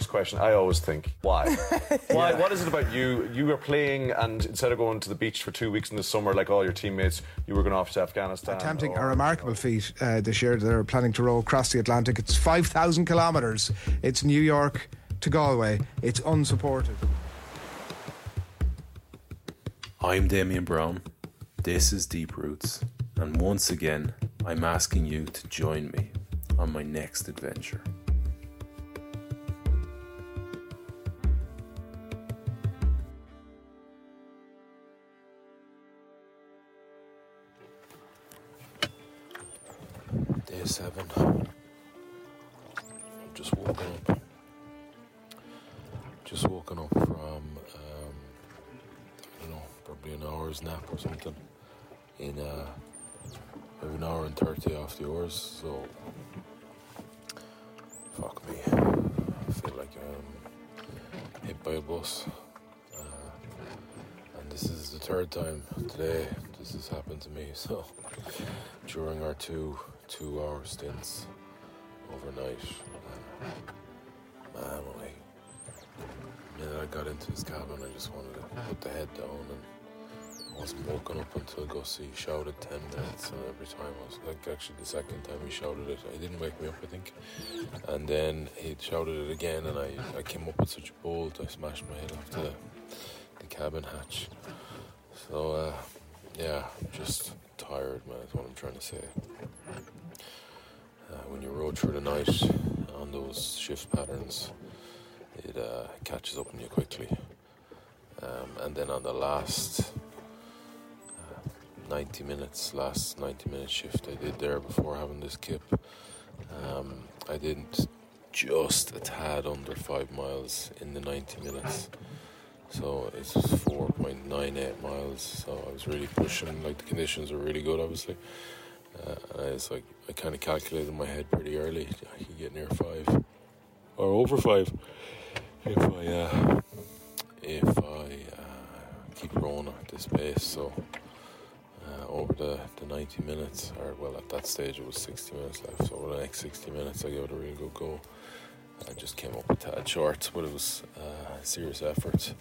First question, I always think, why? Why? What is it about you? You were playing, and instead of going to the beach for two weeks in the summer, like all your teammates, you were going off to Afghanistan. attempting or- a remarkable feat uh, this year. They're planning to row across the Atlantic. It's 5,000 kilometres. It's New York to Galway. It's unsupported. I'm Damian Browne. This is Deep Roots, and once again, I'm asking you to join me on my next adventure. This is the third time today this has happened to me, so. During our two two hour stints overnight, man, when I minute I got into his cabin, I just wanted to put the head down and I wasn't woken up until Gussie shouted 10 minutes. And every time I was like, actually, the second time he shouted it, he didn't wake me up, I think. And then he shouted it again, and I, I came up with such a bolt, I smashed my head off the cabin hatch. So, uh, yeah, just tired, man, is what I'm trying to say. Uh, when you row through the night on those shift patterns, it uh, catches up on you quickly. Um, and then on the last uh, 90 minutes, last 90 minute shift I did there before having this kip, um, I didn't just a tad under five miles in the 90 minutes. So it's 4.98 miles. So I was really pushing. Like the conditions were really good, obviously. Uh, I like, I kind of calculated in my head pretty early. I could get near five or over five if I uh, if I uh, keep rowing at this pace. So uh, over the, the 90 minutes, or well, at that stage it was 60 minutes left. So over the next 60 minutes, I gave it a really good go. I just came up a tad short, but it was uh, serious effort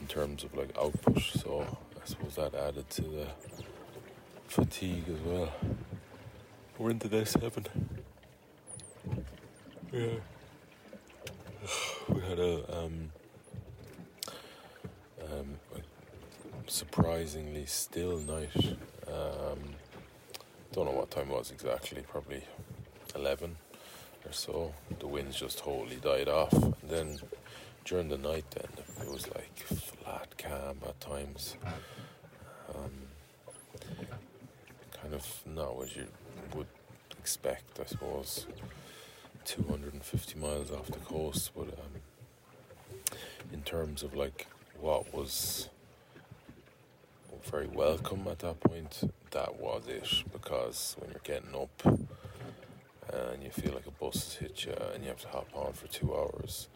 in terms of like output. So I suppose that added to the fatigue as well. We're into day seven. Yeah. We had a um, um, a surprisingly still night. Um, don't know what time it was exactly. Probably eleven or so. The winds just totally died off. And then during the night, then it was like flat calm at times. Um, kind of not what you would expect, I suppose. 250 miles off the coast, but um, in terms of like what was very welcome at that point. That was it because when you're getting up and you feel like a bus has hit you and you have to hop on for two hours,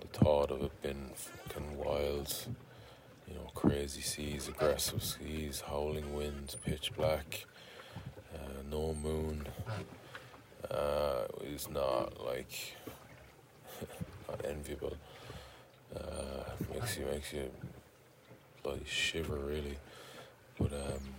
the thought of it being fucking wild, you know, crazy seas, aggressive seas, howling winds, pitch black, uh, no moon, uh, is not like not enviable. Uh, makes you makes you bloody shiver really. But um,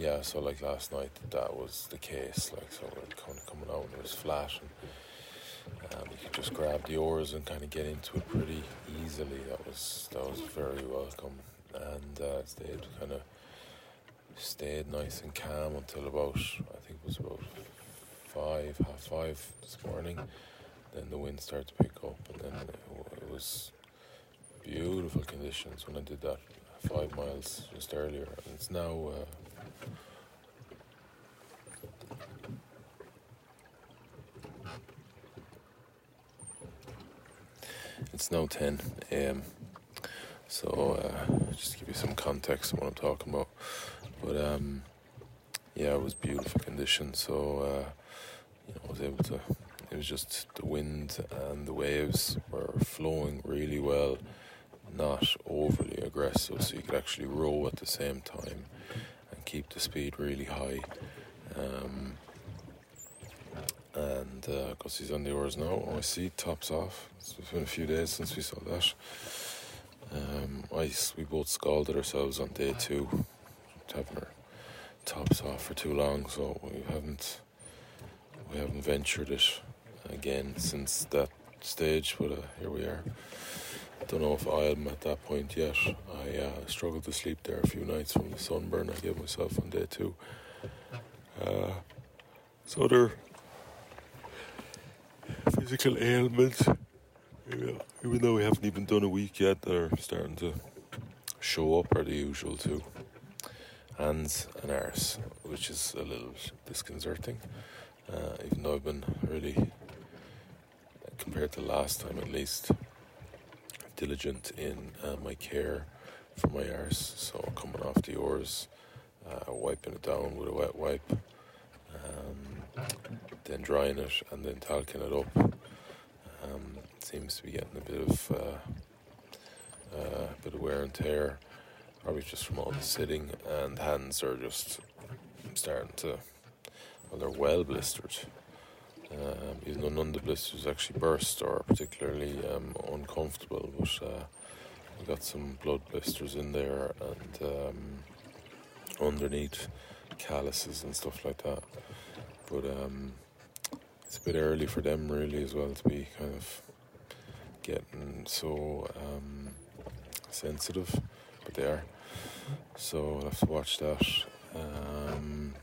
yeah, so like last night that was the case. Like so, we're kind of coming out and it was flat, and um, you could just grab the oars and kind of get into it pretty easily. That was that was very welcome, and uh, stayed kind of stayed nice and calm until about I think it was about five, half five this morning. Then the wind started to pick up, and then it, it was beautiful conditions when I did that five miles just earlier. And it's now. Uh, it's now 10 a.m. So, uh, just to give you some context on what I'm talking about. But, um, yeah, it was beautiful conditions. So, uh, you know, I was able to. It was just the wind and the waves were flowing really well, not overly aggressive, so you could actually row at the same time keep the speed really high. Um, and because uh, he's on the oars now, I see tops off. It's been a few days since we saw that. Um, we both scalded ourselves on day two, having our tops off for too long, so we haven't we haven't ventured it again since that stage. But uh, here we are. Don't know if I'm at that point yet. I uh, struggled to sleep there a few nights from the sunburn I gave myself on day two. Uh, so there physical ailments, even though we haven't even done a week yet, they're starting to show up are the usual too. Hands and arse, which is a little disconcerting. Uh, even though I've been really, compared to last time at least, diligent in uh, my care for my arse. So coming off the oars, uh, wiping it down with a wet wipe, um, then drying it, and then talking it up. Um, seems to be getting a bit of uh, uh, a bit of wear and tear, probably just from all the sitting, and hands are just starting to well, they're well blistered. Um, even though none of the blisters actually burst or particularly um, uncomfortable, but uh, I got some blood blisters in there and um, underneath calluses and stuff like that. But um, it's a bit early for them really as well to be kind of getting so um, sensitive, but they are. So I'll have to watch that. Um,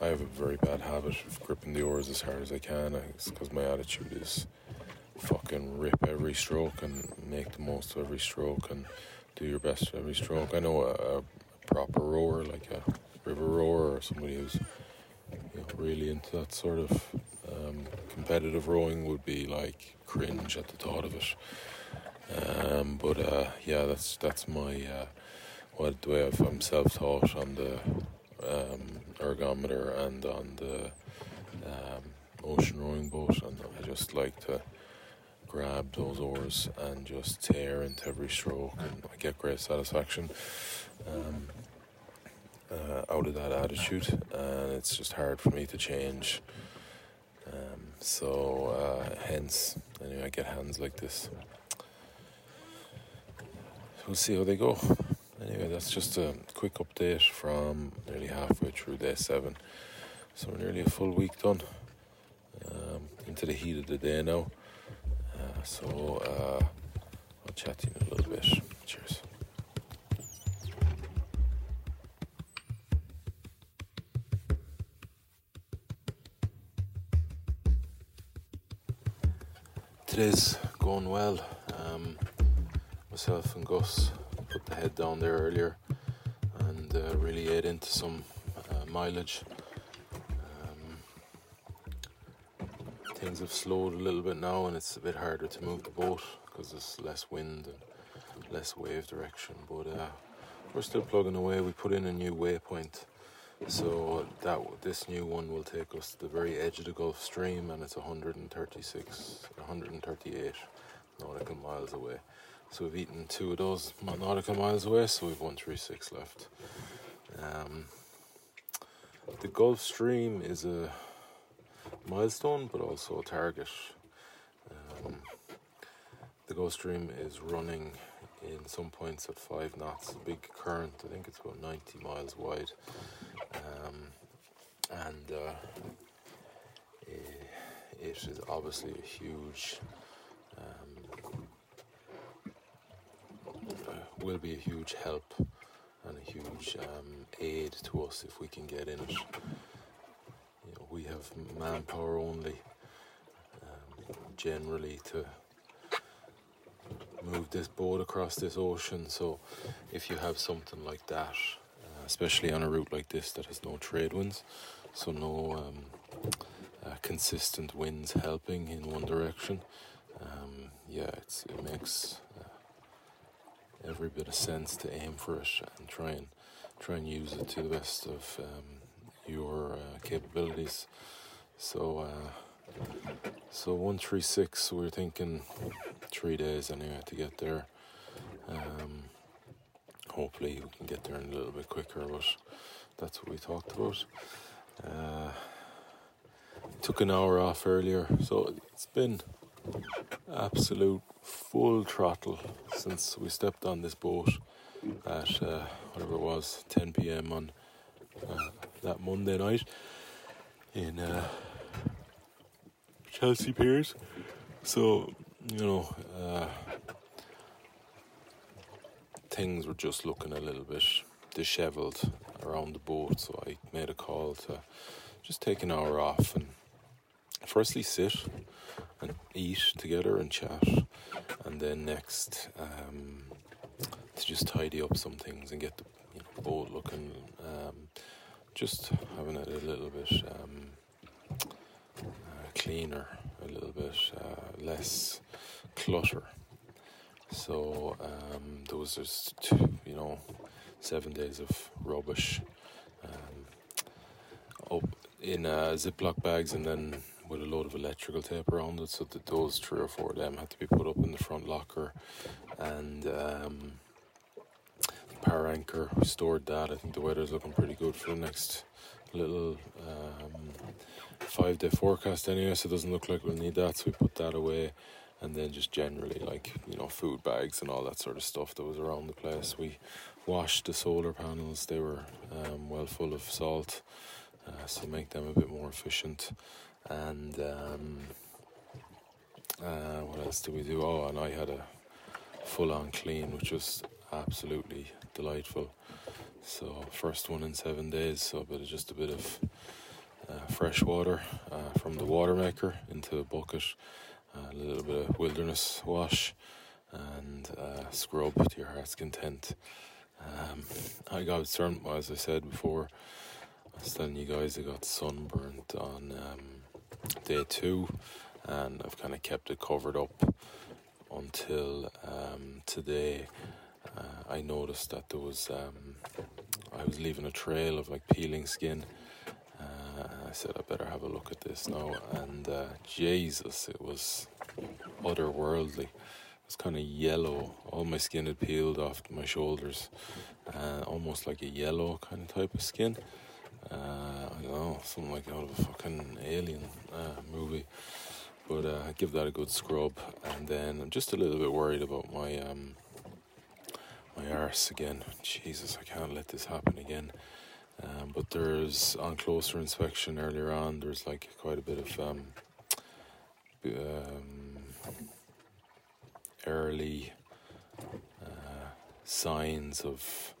I have a very bad habit of gripping the oars as hard as I can because my attitude is fucking rip every stroke and make the most of every stroke and do your best every stroke. I know a, a proper rower, like a river rower or somebody who's you know, really into that sort of um, competitive rowing would be like cringe at the thought of it. Um, but uh, yeah, that's that's my uh, what the way I'm self-taught on the um, ergometer and on the um, ocean rowing boat, and I just like to grab those oars and just tear into every stroke, and I get great satisfaction um, uh, out of that attitude, and it's just hard for me to change. Um, so, uh, hence, anyway, I get hands like this. We'll see how they go. Anyway, that's just a quick update from nearly halfway through day seven. So we're nearly a full week done. Um, into the heat of the day now. Uh, so uh, I'll chat to you in a little bit. Cheers. Today's going well. Um, myself and Gus put the head down there earlier and uh, really ate into some uh, mileage. Um, things have slowed a little bit now, and it's a bit harder to move the boat because there's less wind and less wave direction. But uh, we're still plugging away. We put in a new waypoint, so that this new one will take us to the very edge of the Gulf Stream, and it's 136, 138 nautical miles away. So we've eaten two of those nautical miles away, so we've 136 left. Um, the Gulf Stream is a milestone, but also a target. Um, the Gulf Stream is running in some points at five knots. A big current, I think it's about 90 miles wide, um, and uh, it, it is obviously a huge. Um, uh, will be a huge help and a huge um, aid to us if we can get in it. You know, we have manpower only um, generally to move this boat across this ocean. So, if you have something like that, uh, especially on a route like this that has no trade winds, so no um, uh, consistent winds helping in one direction, um, yeah, it makes every bit of sense to aim for it and try and try and use it to the best of um, your uh, capabilities. So. Uh, so 136, we are thinking three days anyway to get there. Um, hopefully, we can get there in a little bit quicker, but that's what we talked about. Uh, took an hour off earlier, so it's been absolute full throttle since we stepped on this boat at uh, whatever it was 10 p.m. on uh, that Monday night in uh, Chelsea Piers. So, you know, uh, things were just looking a little bit dishevelled around the boat. So I made a call to just take an hour off and firstly sit and eat together and chat, and then next um, to just tidy up some things and get the you know, boat looking, um, just having it a little bit. Um, cleaner, a little bit uh, less clutter. So um, there was just you know seven days of rubbish um, up in uh, Ziploc bags and then with a load of electrical tape around it. So that those three or four of them had to be put up in the front locker and. Um, power anchor, we stored that. I think the weather's looking pretty good for the next little um, five day forecast anyway, so it doesn't look like we'll need that. So we put that away, and then just generally like you know food bags and all that sort of stuff that was around the place. We washed the solar panels; they were um, well full of salt, uh, so make them a bit more efficient. And um, uh, what else did we do? Oh, and I had a full on clean, which was absolutely delightful. So first one in seven days, so a bit of just a bit of uh, fresh water uh, from the water maker into a bucket, a little bit of wilderness wash, and uh, scrub to your heart's content. Um, I got some, as I said before, I was telling you guys I got sunburnt on um, day two, and I've kind of kept it covered up until um, today. Uh, I noticed that there was um, I was leaving a trail of like peeling skin. Uh, I said I better have a look at this now, and uh, Jesus, it was otherworldly. It was kind of yellow. All my skin had peeled off my shoulders, uh, almost like a yellow kind of type of skin. Uh, I don't know, something like out of a fucking alien uh, movie. But uh, give that a good scrub, and then I'm just a little bit worried about my um, my arse again. Jesus, I can't let this happen again. Um, but there's on closer inspection earlier on, there's like quite a bit of um, um, early uh, signs of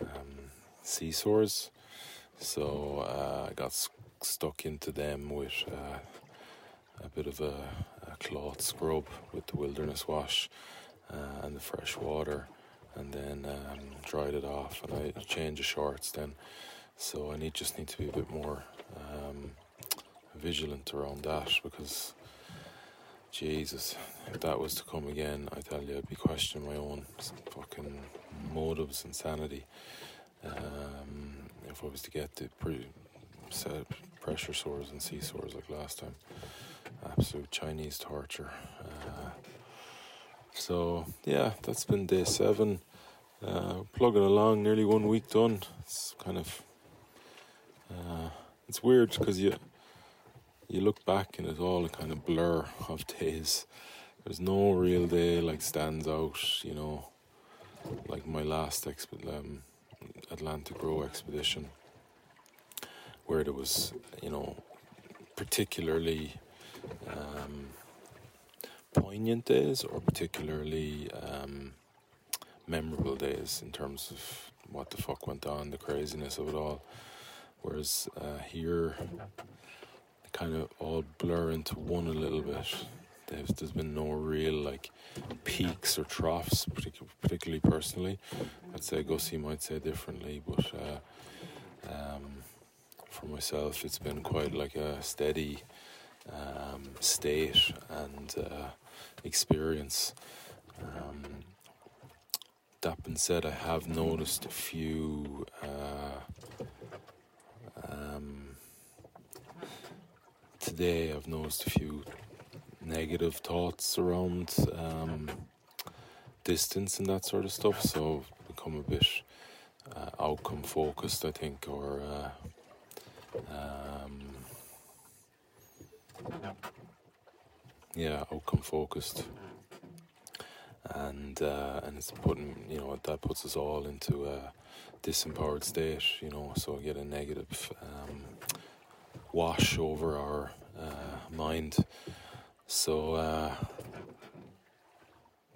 um, sea sores. So uh, I got s- stuck into them with uh, a bit of a, a, cloth scrub with the wilderness wash uh, and the fresh water and then um, dried it off and I changed the shorts then so I need just need to be a bit more um, vigilant around that because Jesus, if that was to come again, I tell you, I'd be questioning my own fucking motives and sanity. Um, if I was to get the pre- set pressure sores and sea sores like last time, absolute Chinese torture. Uh, so yeah, that's been day seven. Uh, plugging along, nearly one week done. It's kind of uh, it's weird because you you look back and it's all a kind of blur of days. There's no real day like stands out, you know, like my last exp- um, Atlantic Row expedition, where there was, you know, particularly um, poignant days or particularly um, memorable days in terms of what the fuck went on, the craziness of it all. Whereas uh, here, kind of all blur into one a little bit. There's, there's been no real like peaks or troughs, particularly, personally. I'd say Gussie might say differently, but uh, um, for myself, it's been quite like a steady um, state and uh, experience. Um, that being said, I have noticed a few. Uh, um, today, I've noticed a few negative thoughts around um, distance and that sort of stuff. So, become a bit uh, outcome focused, I think, or uh, um, yeah, outcome focused and uh, and it's putting you know that puts us all into a disempowered state you know so get a negative um, wash over our uh, mind so uh,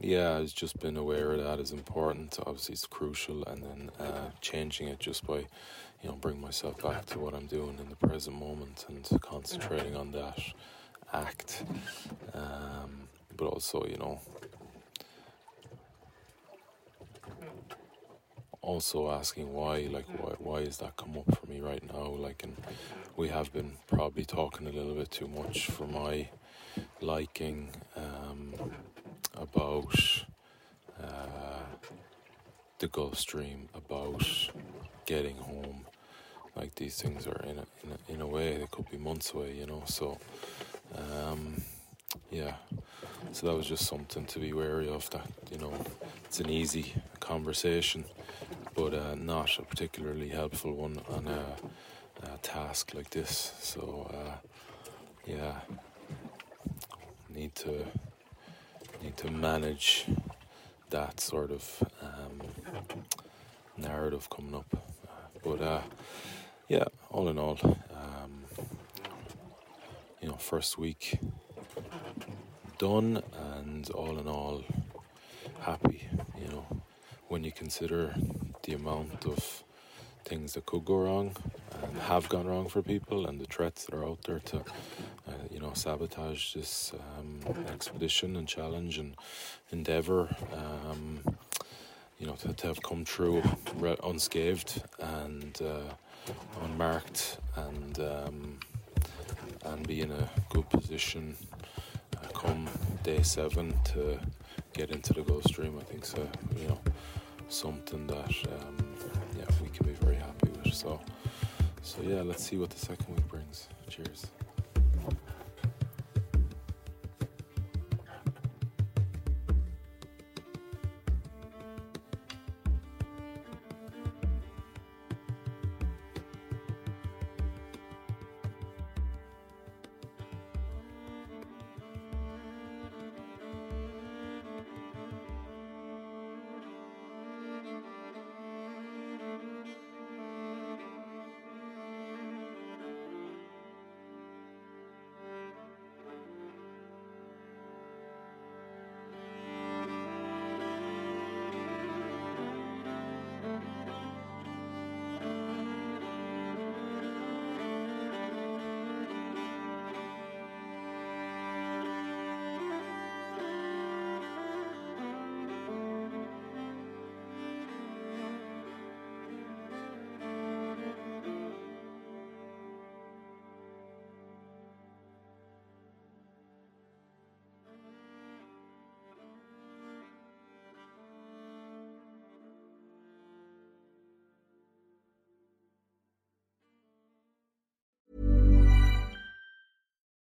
yeah I've just been aware of that is important obviously it's crucial and then uh, changing it just by you know bring myself back to what I'm doing in the present moment and concentrating on that act um, but also you know also asking why, like why why is that come up for me right now? Like, and we have been probably talking a little bit too much for my liking um, about uh, the Gulf Stream, about getting home. Like these things are in a, in a, in a way they could be months away, you know. So. Um, yeah so that was just something to be wary of that you know it's an easy conversation but uh, not a particularly helpful one on a, a task like this so uh, yeah need to need to manage that sort of um, narrative coming up but uh, yeah all in all um, you know first week done, and all in all, happy. You know, when you consider the amount of things that could go wrong and have gone wrong for people, and the threats that are out there to, know, sabotage this um, expedition and challenge and endeavor. Um, you know, to, to, have come through unscathed and uh, unmarked, and um, and be in a good position come day seven to get into the Gulf Stream. I think so. You know, something that um, yeah we can be very happy with. So so yeah, let's see what the second week brings. Cheers.